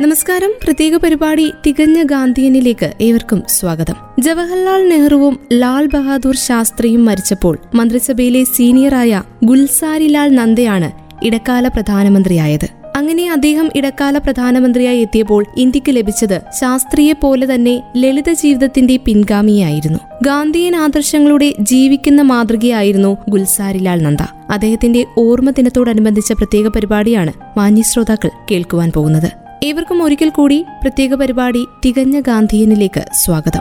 നമസ്കാരം. പ്രത്യേക പരിപാടി തികഞ്ഞ ഗാന്ധിയനിലേക്ക് ഏവർക്കും സ്വാഗതം. ജവഹർലാൽ നെഹ്റുവും ലാൽ ബഹാദൂർ ശാസ്ത്രിയും മരിച്ചപ്പോൾ മന്ത്രിസഭയിലെ സീനിയറായ ഗുൽസാരിലാൽ നന്ദയാണ് ഇടക്കാല പ്രധാനമന്ത്രിയായത്. അങ്ങനെ അദ്ദേഹം ഇടക്കാല പ്രധാനമന്ത്രിയായി എത്തിയപ്പോൾ ഇന്ത്യയ്ക്ക് ലഭിച്ചത് ശാസ്ത്രിയെ പോലെ തന്നെ ലളിത ജീവിതത്തിന്റെ പിൻഗാമിയായിരുന്നു. ഗാന്ധിയൻ ആദർശങ്ങളുടെ ജീവിക്കുന്ന മാതൃകയായിരുന്നു ഗുൽസാരിലാൽ നന്ദ. അദ്ദേഹത്തിന്റെ ഓർമ്മ ദിനത്തോടനുബന്ധിച്ച പ്രത്യേക പരിപാടിയാണ് മാന്യ ശ്രോതാക്കൾ കേൾക്കുവാൻ പോകുന്നത്. ഏവർക്കും ഒരിക്കൽ കൂടി പ്രത്യേക പരിപാടി തികഞ്ഞ ഗാന്ധിയനിലേക്ക് സ്വാഗതം.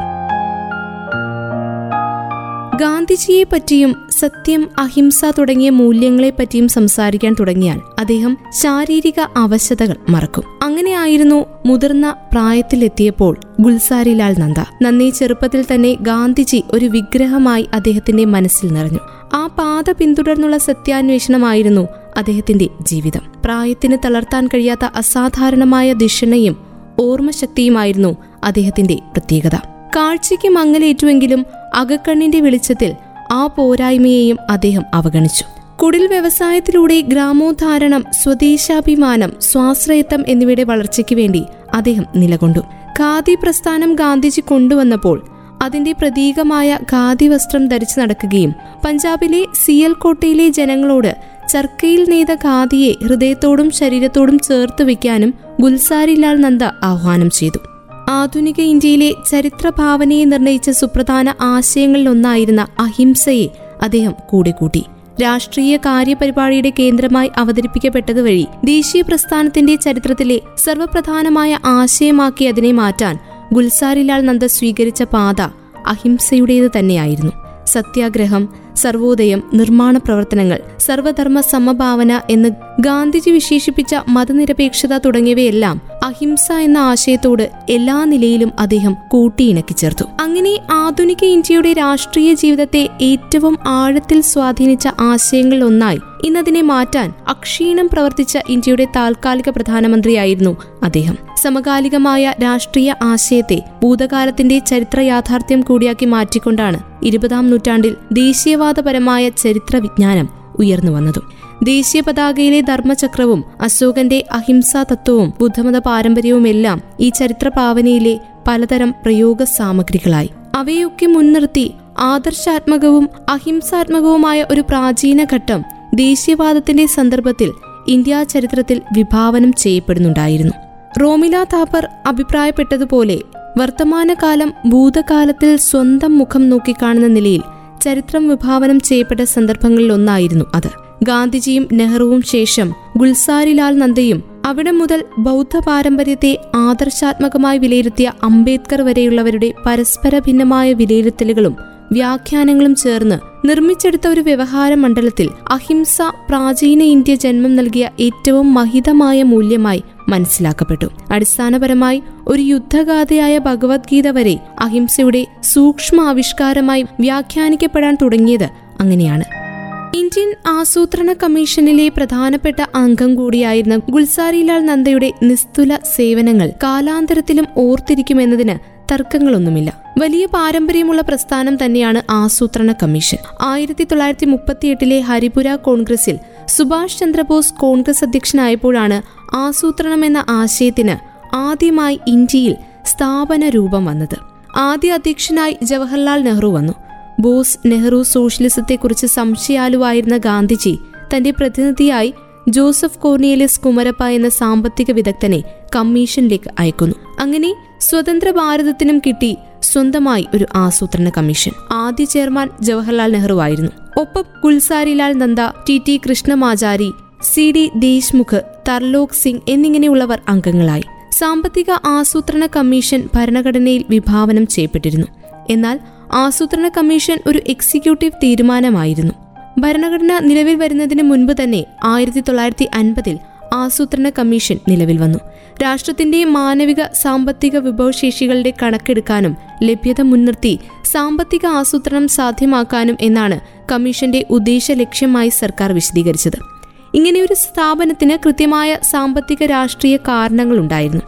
ഗാന്ധിജിയെ പറ്റിയും സത്യം അഹിംസ തുടങ്ങിയ മൂല്യങ്ങളെ പറ്റിയും സംസാരിക്കാൻ തുടങ്ങിയാൽ അദ്ദേഹം ശാരീരിക അവശതകൾ മറക്കും. അങ്ങനെയായിരുന്നു മുതിർന്ന പ്രായത്തിലെത്തിയപ്പോൾ ഗുൽസാരിലാൽ നന്ദ. നന്ദി ചെറുപ്പത്തിൽ തന്നെ ഗാന്ധിജി ഒരു വിഗ്രഹമായി അദ്ദേഹത്തിന്റെ മനസ്സിൽ നിറഞ്ഞു. ആ പാത പിന്തുടർന്നുള്ള സത്യാന്വേഷണമായിരുന്നു അദ്ദേഹത്തിന്റെ ജീവിതം. പ്രായത്തിന് തളർത്താൻ കഴിയാത്ത അസാധാരണമായ ദിഷണയും ഓർമ്മശക്തിയുമായിരുന്നു അദ്ദേഹത്തിന്റെ പ്രത്യേകത. കാഴ്ചയ്ക്ക് മങ്ങലേറ്റുവെങ്കിലും അകക്കണ്ണിന്റെ വെളിച്ചത്തിൽ ആ പോരായ്മയെയും അദ്ദേഹം അവഗണിച്ചു. കുടിൽ വ്യവസായത്തിലൂടെ ഗ്രാമോദ്ധാരണം സ്വദേശാഭിമാനം സ്വാശ്രയത്വം എന്നിവയുടെ വളർച്ചയ്ക്ക് വേണ്ടി അദ്ദേഹം നിലകൊണ്ടു. ഖാദി പ്രസ്ഥാനം ഗാന്ധിജി കൊണ്ടുവന്നപ്പോൾ അതിന്റെ പ്രതീകമായ ഖാദി വസ്ത്രം ധരിച്ചു നടക്കുകയും പഞ്ചാബിലെ സിയൽകോട്ടയിലെ ജനങ്ങളോട് ചർക്കയിൽ നെയ്ത ഖാദിയെ ഹൃദയത്തോടും ശരീരത്തോടും ചേർത്ത് വയ്ക്കാനും ഗുൽസാരിലാൽ നന്ദ ആഹ്വാനം ചെയ്തു. ആധുനിക ഇന്ത്യയിലെ ചരിത്രഭാവനയെ നിർണയിച്ച സുപ്രധാന ആശയങ്ങളിലൊന്നായിരുന്ന അഹിംസയെ അദ്ദേഹം കൂടെ കൂട്ടി രാഷ്ട്രീയ കാര്യപരിപാടിയുടെ കേന്ദ്രമായി അവതരിപ്പിക്കപ്പെട്ടത് വഴി ദേശീയ പ്രസ്ഥാനത്തിന്റെ ചരിത്രത്തിലെ സർവപ്രധാനമായ ആശയമാക്കി അതിനെ മാറ്റാൻ ഗുൽസാരിലാൽ നന്ദ സ്വീകരിച്ച പാത അഹിംസയുടേത് തന്നെയായിരുന്നു. സത്യാഗ്രഹം സർവോദയം നിർമ്മാണ പ്രവർത്തനങ്ങൾ സർവധർമ്മ സമഭാവന എന്ന് ഗാന്ധിജി വിശേഷിപ്പിച്ച മതനിരപേക്ഷത തുടങ്ങിയവയെല്ലാം അഹിംസ എന്ന ആശയത്തോട് എല്ലാ നിലയിലും അദ്ദേഹം കൂട്ടിയിണക്കി ചേർത്തു. അങ്ങനെ ആധുനിക ഇന്ത്യയുടെ രാഷ്ട്രീയ ജീവിതത്തെ ഏറ്റവും ആഴത്തിൽ സ്വാധീനിച്ച ആശയങ്ങളിൽ ഒന്നായി ഇന്നതിനെ മാറ്റാൻ അക്ഷീണം പ്രവർത്തിച്ച ഇന്ത്യയുടെ താൽക്കാലിക പ്രധാനമന്ത്രിയായിരുന്നു അദ്ദേഹം. സമകാലികമായ രാഷ്ട്രീയ ആശയത്തെ ഭൂതകാലത്തിന്റെ ചരിത്ര യാഥാർത്ഥ്യം കൂടിയാക്കി മാറ്റിക്കൊണ്ടാണ് ഇരുപതാം നൂറ്റാണ്ടിൽ ദേശീയവാദപരമായ ചരിത്ര വിജ്ഞാനം ഉയർന്നു വന്നതും. ദേശീയ പതാകയിലെ ധർമ്മചക്രവും അശോകന്റെ അഹിംസാ തത്വവും ബുദ്ധമത പാരമ്പര്യവുമെല്ലാം ഈ ചരിത്ര പാവനയിലെ പലതരം പ്രയോഗ സാമഗ്രികളായി അവയൊക്കെ മുൻനിർത്തി ആദർശാത്മകവും അഹിംസാത്മകവുമായ ഒരു പ്രാചീന ഘട്ടം ദേശീയവാദത്തിന്റെ സന്ദർഭത്തിൽ ഇന്ത്യാ ചരിത്രത്തിൽ വിഭാവനം ചെയ്യപ്പെടുന്നുണ്ടായിരുന്നു. റോമില താപ്പർ അഭിപ്രായപ്പെട്ടതുപോലെ വർത്തമാനകാലം ഭൂതകാലത്തിൽ സ്വന്തം മുഖം നോക്കിക്കാണുന്ന നിലയിൽ ചരിത്രം വിഭാവനം ചെയ്യപ്പെട്ട സന്ദർഭങ്ങളിൽ ഒന്നായിരുന്നു അത്. ഗാന്ധിജിയും നെഹ്റുവും ശേഷം ഗുൽസാരിലാൽ നന്ദയും അവിടെ മുതൽ ബൗദ്ധ പാരമ്പര്യത്തെ ആദർശാത്മകമായി വിലയിരുത്തിയ അംബേദ്കർ വരെയുള്ളവരുടെ പരസ്പര ഭിന്നമായ വിലയിരുത്തലുകളും വ്യാഖ്യാനങ്ങളും ചേർന്ന് നിർമ്മിച്ചെടുത്ത ഒരു വ്യവഹാര മണ്ഡലത്തിൽ അഹിംസ പ്രാചീന ഇന്ത്യ ജന്മം നൽകിയ ഏറ്റവും മഹിതമായ മൂല്യമായി മനസ്സിലാക്കപ്പെട്ടു. അടിസ്ഥാനപരമായി ഒരു യുദ്ധഗാഥയായ ഭഗവത്ഗീത വരെ അഹിംസയുടെ സൂക്ഷ്മ ആവിഷ്കാരമായി വ്യാഖ്യാനിക്കപ്പെടാൻ തുടങ്ങിയത് അങ്ങനെയാണ്. ഇന്ത്യൻ ആസൂത്രണ കമ്മീഷനിലെ പ്രധാനപ്പെട്ട അംഗം കൂടിയായിരുന്ന ഗുൽസാരിലാൽ നന്ദയുടെ നിസ്തുല സേവനങ്ങൾ കാലാന്തരത്തിലും ഓർത്തിരിക്കുമെന്നതിന് തർക്കങ്ങളൊന്നുമില്ല. വലിയ പാരമ്പര്യമുള്ള പ്രസ്ഥാനം തന്നെയാണ് ആസൂത്രണ കമ്മീഷൻ. ആയിരത്തി തൊള്ളായിരത്തി മുപ്പത്തിയെട്ടിലെ ഹരിപുര കോൺഗ്രസിൽ സുഭാഷ് ചന്ദ്രബോസ് കോൺഗ്രസ് അധ്യക്ഷനായപ്പോഴാണ് ആസൂത്രണം എന്ന ആശയത്തിന് ആദ്യമായി ഇന്ത്യയിൽ സ്ഥാപന രൂപം വന്നത്. ആദ്യ അധ്യക്ഷനായി ജവഹർലാൽ നെഹ്റു വന്നു. ബോസ് നെഹ്റു സോഷ്യലിസത്തെക്കുറിച്ച് സംശയാലുവായിരുന്ന ഗാന്ധിജി തന്റെ പ്രതിനിധിയായി ജോസഫ് കോർണിയലിസ് കുമരപ്പ എന്ന സാമ്പത്തിക വിദഗ്ധനെ കമ്മീഷനിലേക്ക് അയക്കുന്നു. അങ്ങനെ സ്വതന്ത്ര ഭാരതത്തിനും കിട്ടി സ്വന്തമായി ഒരു ആസൂത്രണ കമ്മീഷൻ. ആദ്യ ചെയർമാൻ ജവഹർലാൽ നെഹ്റു ആയിരുന്നു. ഒപ്പം Gulzarilal Nanda T T Krishnamachari C D Deshmukh Tarlok Singh എന്നിങ്ങനെയുള്ളവർ അംഗങ്ങളായി. സാമ്പത്തിക ആസൂത്രണ കമ്മീഷൻ ഭരണഘടനയിൽ വിഭാവനം ചെയ്യപ്പെട്ടിരുന്നു. എന്നാൽ ആസൂത്രണ കമ്മീഷൻ ഒരു എക്സിക്യൂട്ടീവ് തീരുമാനമായിരുന്നു. ഭരണഘടന നിലവിൽ വരുന്നതിന് മുൻപ് തന്നെ ആയിരത്തി തൊള്ളായിരത്തി അൻപതിൽ ആസൂത്രണ കമ്മീഷൻ നിലവിൽ വന്നു. രാഷ്ട്രത്തിന്റെ മാനവിക സാമ്പത്തിക വിഭവശേഷികളുടെ കണക്കെടുക്കാനും ലഭ്യത മുൻനിർത്തി സാമ്പത്തിക ആസൂത്രണം സാധ്യമാക്കാനും എന്നാണ് കമ്മീഷന്റെ ഉദ്ദേശ ലക്ഷ്യമായി സർക്കാർ വിശദീകരിച്ചത്. ഇങ്ങനെയൊരു സ്ഥാപനത്തിന് കൃത്യമായ സാമ്പത്തിക രാഷ്ട്രീയ കാരണങ്ങളുണ്ടായിരുന്നു.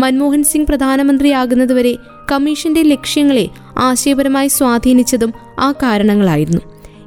മൻമോഹൻ സിംഗ് പ്രധാനമന്ത്രിയാകുന്നതുവരെ കമ്മീഷന്റെ ലക്ഷ്യങ്ങളെ ആശയപരമായി സ്വാധീനിച്ചതും ആ കാരണങ്ങളായിരുന്നു.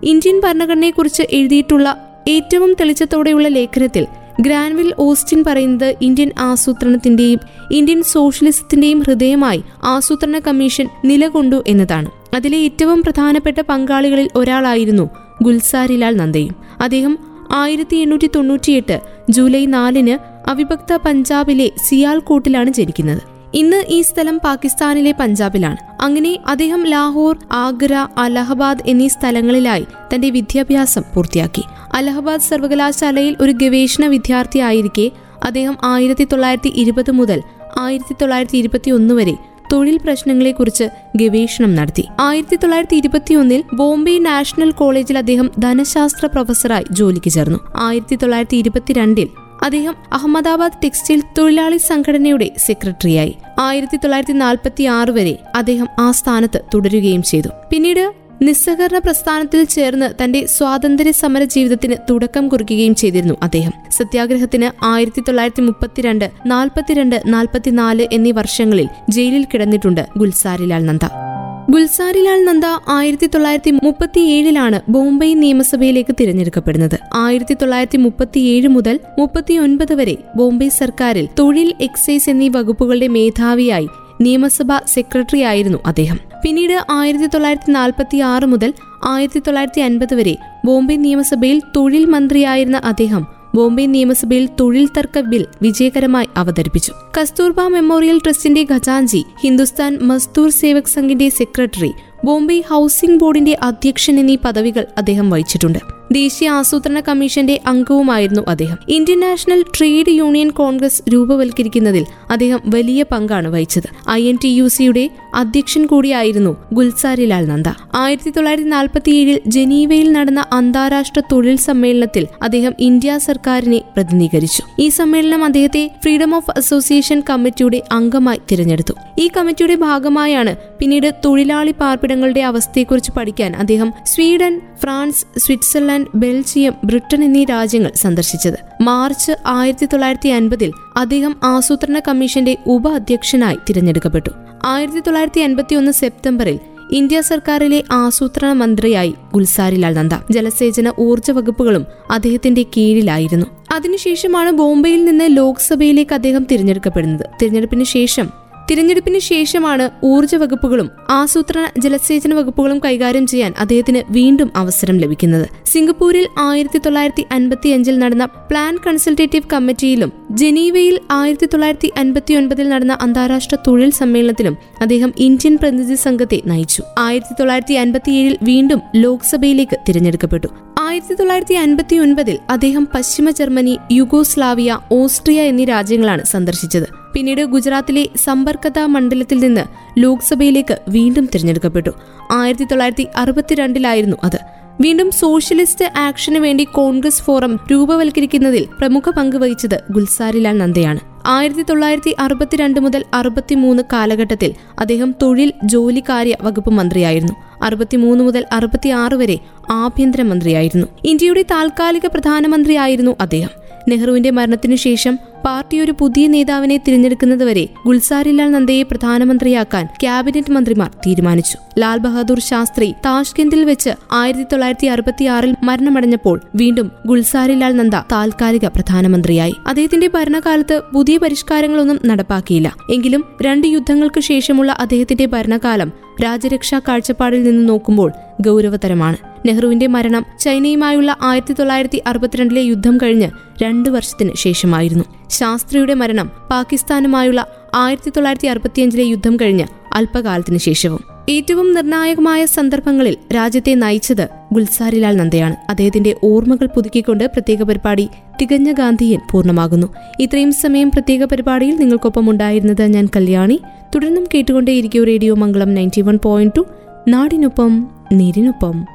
ഇന്ത്യൻ ഭരണഘടനയെക്കുറിച്ച് എഴുതിയിട്ടുള്ള ഏറ്റവും തെളിച്ചത്തോടെയുള്ള ലേഖനത്തിൽ ഗ്രാൻവിൽ ഓസ്റ്റിൻ പറയുന്നത് ഇന്ത്യൻ ആസൂത്രണത്തിന്റെയും ഇന്ത്യൻ സോഷ്യലിസത്തിന്റെയും ഹൃദയമായി ആസൂത്രണ കമ്മീഷൻ നിലകൊണ്ടു എന്നതാണ്. അതിലെ ഏറ്റവും പ്രധാനപ്പെട്ട പങ്കാളികളിൽ ഒരാളായിരുന്നു ഗുൽസാരിലാൽ നന്ദയും. അദ്ദേഹം ആയിരത്തി എണ്ണൂറ്റി തൊണ്ണൂറ്റിയെട്ട് ജൂലൈ നാലിന് അവിഭക്ത പഞ്ചാബിലെ സിയാൽകോട്ടിലാണ് ജനിക്കുന്നത്. ഇന്ന് ഈ സ്ഥലം പാകിസ്ഥാനിലെ പഞ്ചാബിലാണ്. അങ്ങനെ അദ്ദേഹം ലാഹോർ ആഗ്ര അലഹബാദ് എന്നീ സ്ഥലങ്ങളിലായി തന്റെ വിദ്യാഭ്യാസം പൂർത്തിയാക്കി. അലഹബാദ് സർവകലാശാലയിൽ ഒരു ഗവേഷണ വിദ്യാർത്ഥിയായിരിക്കെ അദ്ദേഹം ആയിരത്തി തൊള്ളായിരത്തി ഇരുപത് മുതൽ ആയിരത്തി തൊള്ളായിരത്തി ഇരുപത്തി ഒന്ന് വരെ തൊഴിൽ പ്രശ്നങ്ങളെക്കുറിച്ച് ഗവേഷണം നടത്തി. ആയിരത്തി തൊള്ളായിരത്തി ഇരുപത്തിയൊന്നിൽ ബോംബെ നാഷണൽ കോളേജിൽ അദ്ദേഹം ധനശാസ്ത്ര പ്രൊഫസറായി ജോലിക്ക് ചേർന്നു. ആയിരത്തി തൊള്ളായിരത്തി ഇരുപത്തിരണ്ടിൽ അദ്ദേഹം അഹമ്മദാബാദ് ടെക്സ്റ്റൈൽ തൊഴിലാളി സംഘടനയുടെ സെക്രട്ടറിയായി. ആയിരത്തി തൊള്ളായിരത്തി നാൽപ്പത്തി ആറ് വരെ അദ്ദേഹം ആ സ്ഥാനത്ത് തുടരുകയും ചെയ്തു. പിന്നീട് നിസ്സഹകരണ പ്രസ്ഥാനത്തിൽ ചേർന്ന് തന്റെ സ്വാതന്ത്ര്യ സമര ജീവിതത്തിന് തുടക്കം കുറിക്കുകയും ചെയ്തിരുന്നു അദ്ദേഹം. സത്യാഗ്രഹത്തിന് ആയിരത്തി തൊള്ളായിരത്തി മുപ്പത്തിരണ്ട് നാൽപ്പത്തിരണ്ട് നാൽപ്പത്തിനാല് എന്നീ വർഷങ്ങളിൽ ജയിലിൽ കിടന്നിട്ടുണ്ട് ഗുൽസാരിലാൽ നന്ദ. ഗുൽസാരിലാൽ നന്ദ ആയിരത്തി തൊള്ളായിരത്തി മുപ്പത്തിയേഴിലാണ് ബോംബെ നിയമസഭയിലേക്ക് തിരഞ്ഞെടുക്കപ്പെടുന്നത്. ആയിരത്തി തൊള്ളായിരത്തി മുപ്പത്തിയേഴ് മുതൽ മുപ്പത്തിയൊൻപത് വരെ ബോംബെ സർക്കാരിൽ തൊഴിൽ എക്സൈസ് എന്നീ വകുപ്പുകളുടെ മേധാവിയായി നിയമസഭാ സെക്രട്ടറി ആയിരുന്നു അദ്ദേഹം. പിന്നീട് ആയിരത്തി തൊള്ളായിരത്തി നാൽപ്പത്തി ആറ് മുതൽ ആയിരത്തി തൊള്ളായിരത്തി അൻപത് വരെ ബോംബെ നിയമസഭയിൽ തൊഴിൽ മന്ത്രിയായിരുന്ന അദ്ദേഹം ബോംബെ നിയമസഭയിൽ തൊഴിൽ തർക്ക ബിൽ വിജയകരമായി അവതരിപ്പിച്ചു. കസ്തൂർബ മെമ്മോറിയൽ ട്രസ്റ്റിന്റെ ഖജാൻജി ഹിന്ദുസ്ഥാൻ മസ്ദൂർ സേവക് സംഘിന്റെ സെക്രട്ടറി ബോംബെ ഹൌസിംഗ് ബോർഡിന്റെ അധ്യക്ഷൻ എന്നീ പദവികൾ അദ്ദേഹം വഹിച്ചിട്ടുണ്ട്. ദേശീയ ആസൂത്രണ കമ്മീഷന്റെ അംഗവുമായിരുന്നു അദ്ദേഹം. Indian national trade union Congress രൂപവൽക്കരിക്കുന്നതിൽ അദ്ദേഹം വലിയ പങ്കാണ് വഹിച്ചത്. ഐ എൻ ടി യു സിയുടെ അധ്യക്ഷൻ കൂടിയായിരുന്നു ഗുൽസാരിലാൽ നന്ദ. ആയിരത്തി തൊള്ളായിരത്തി നാൽപ്പത്തിയേഴിൽ ജനീവയിൽ നടന്ന അന്താരാഷ്ട്ര തൊഴിൽ സമ്മേളനത്തിൽ അദ്ദേഹം ഇന്ത്യ സർക്കാരിനെ പ്രതിനിധീകരിച്ചു. ഈ സമ്മേളനം അദ്ദേഹത്തെ ഫ്രീഡം ഓഫ് അസോസിയേഷൻ കമ്മിറ്റിയുടെ അംഗമായി തിരഞ്ഞെടുത്തു. ഈ കമ്മിറ്റിയുടെ ഭാഗമായാണ് പിന്നീട് തൊഴിലാളി പാർപ്പിടങ്ങളുടെ അവസ്ഥയെക്കുറിച്ച് പഠിക്കാൻ അദ്ദേഹം Sweden France Switzerland Belgium Britain എന്നീ രാജ്യങ്ങൾ സന്ദർശിച്ചത്. മാർച്ച് ആയിരത്തി തൊള്ളായിരത്തി അൻപതിൽ അദ്ദേഹം ആസൂത്രണ കമ്മീഷന്റെ ഉപ അധ്യക്ഷനായി തിരഞ്ഞെടുക്കപ്പെട്ടു. ആയിരത്തി തൊള്ളായിരത്തി എൺപത്തി ഒന്ന് സെപ്റ്റംബറിൽ ഇന്ത്യ സർക്കാരിലെ ആസൂത്രണ മന്ത്രിയായി ഗുൽസാരിലാൽ നന്ദ. ജലസേചന ഊർജ വകുപ്പുകളും അദ്ദേഹത്തിന്റെ കീഴിലായിരുന്നു. അതിനുശേഷമാണ് ബോംബെയിൽ നിന്ന് ലോക്സഭയിലേക്ക് അദ്ദേഹം തിരഞ്ഞെടുക്കപ്പെടുന്നത്. തിരഞ്ഞെടുപ്പിന് ശേഷം തിരഞ്ഞെടുപ്പിന് ശേഷമാണ് ഊർജ വകുപ്പുകളും ആസൂത്രണ ജലസേചന വകുപ്പുകളും കൈകാര്യം ചെയ്യാൻ അദ്ദേഹത്തിന് വീണ്ടും അവസരം ലഭിക്കുന്നത്. സിംഗപ്പൂരിൽ ആയിരത്തി തൊള്ളായിരത്തി അൻപത്തി അഞ്ചിൽ നടന്ന പ്ലാൻ കൺസൾട്ടേറ്റീവ് കമ്മിറ്റിയിലും ജനീവയിൽ ആയിരത്തി തൊള്ളായിരത്തി അൻപത്തി ഒൻപതിൽ നടന്ന അന്താരാഷ്ട്ര തൊഴിൽ സമ്മേളനത്തിലും അദ്ദേഹം ഇന്ത്യൻ പ്രതിനിധി സംഘത്തെ നയിച്ചു. ആയിരത്തി തൊള്ളായിരത്തി അൻപത്തിയേഴിൽ വീണ്ടും ലോക്സഭയിലേക്ക് തിരഞ്ഞെടുക്കപ്പെട്ടു. ആയിരത്തി തൊള്ളായിരത്തി അൻപത്തി ഒൻപതിൽ അദ്ദേഹം പശ്ചിമ ജർമ്മനി യുഗോസ്ലാവിയ ഓസ്ട്രിയ എന്നീ രാജ്യങ്ങളാണ് സന്ദർശിച്ചത്. പിന്നീട് ഗുജറാത്തിലെ സമ്പർക്കത മണ്ഡലത്തിൽ നിന്ന് ലോക്സഭയിലേക്ക് വീണ്ടും തിരഞ്ഞെടുക്കപ്പെട്ടു. ആയിരത്തി തൊള്ളായിരത്തി അറുപത്തിരണ്ടിലായിരുന്നു അത്. വീണ്ടും സോഷ്യലിസ്റ്റ് ആക്ഷന് വേണ്ടി കോൺഗ്രസ് ഫോറം രൂപവൽക്കരിക്കുന്നതിൽ പ്രമുഖ പങ്ക് വഹിച്ചത് ഗുൽസാരിലാൽ നന്ദയാണ്. ആയിരത്തി തൊള്ളായിരത്തി അറുപത്തിരണ്ട് മുതൽ അറുപത്തിമൂന്ന് കാലഘട്ടത്തിൽ അദ്ദേഹം തൊഴിൽ ജോലിക്കാര്യ വകുപ്പ് മന്ത്രിയായിരുന്നു. അറുപത്തിമൂന്ന് മുതൽ അറുപത്തിയാറ് വരെ ആഭ്യന്തരമന്ത്രിയായിരുന്നു. ഇന്ത്യയുടെ താൽക്കാലിക പ്രധാനമന്ത്രിയായിരുന്നു അദ്ദേഹം. നെഹ്റുവിന്റെ മരണത്തിനു ശേഷം പാർട്ടി ഒരു പുതിയ നേതാവിനെ തിരഞ്ഞെടുക്കുന്നതുവരെ ഗുൽസാരിലാൽ നന്ദയെ പ്രധാനമന്ത്രിയാക്കാൻ ക്യാബിനറ്റ് മന്ത്രിമാർ തീരുമാനിച്ചു. ലാൽ ബഹാദൂർ ശാസ്ത്രി താഷ്കെന്തിൽ വെച്ച് ആയിരത്തി തൊള്ളായിരത്തി അറുപത്തിയാറിൽ മരണമടഞ്ഞപ്പോൾ വീണ്ടും ഗുൽസാരിലാൽ നന്ദ താൽക്കാലിക പ്രധാനമന്ത്രിയായി. അദ്ദേഹത്തിന്റെ ഭരണകാലത്ത് പുതിയ പരിഷ്കാരങ്ങളൊന്നും നടപ്പാക്കിയില്ല. എങ്കിലും രണ്ട് യുദ്ധങ്ങൾക്ക് ശേഷമുള്ള അദ്ദേഹത്തിന്റെ ഭരണകാലം രാജ്യരക്ഷാ കാഴ്ചപ്പാടിൽ നിന്ന് നോക്കുമ്പോൾ ഗൗരവതരമാണ്. നെഹ്റുവിന്റെ മരണം ചൈനയുമായുള്ള ആയിരത്തി തൊള്ളായിരത്തി അറുപത്തിരണ്ടിലെ യുദ്ധം കഴിഞ്ഞ് രണ്ടു വർഷത്തിന് ശേഷമായിരുന്നു. ശാസ്ത്രിയുടെ മരണം പാകിസ്ഥാനുമായുള്ള ആയിരത്തി തൊള്ളായിരത്തി അറുപത്തിയഞ്ചിലെ യുദ്ധം കഴിഞ്ഞ് അല്പകാലത്തിന് ശേഷവും. ഏറ്റവും നിർണായകമായ സന്ദർഭങ്ങളിൽ രാജ്യത്തെ നയിച്ചത് ഗുൽസാരിലാൽ നന്ദയാണ്. അദ്ദേഹത്തിന്റെ ഓർമ്മകൾ പുതുക്കിക്കൊണ്ട് പ്രത്യേക പരിപാടി തികഞ്ഞ ഗാന്ധിയൻ പൂർണമാകുന്നു. ഇത്രയും സമയം പ്രത്യേക പരിപാടിയിൽ നിങ്ങൾക്കൊപ്പം ഉണ്ടായിരുന്നത് ഞാൻ കല്യാണി. തുടർന്നും കേട്ടുകൊണ്ടേയിരിക്കും radio Mangalam ninety one point two. നാടിനൊപ്പം നീരിനൊപ്പം.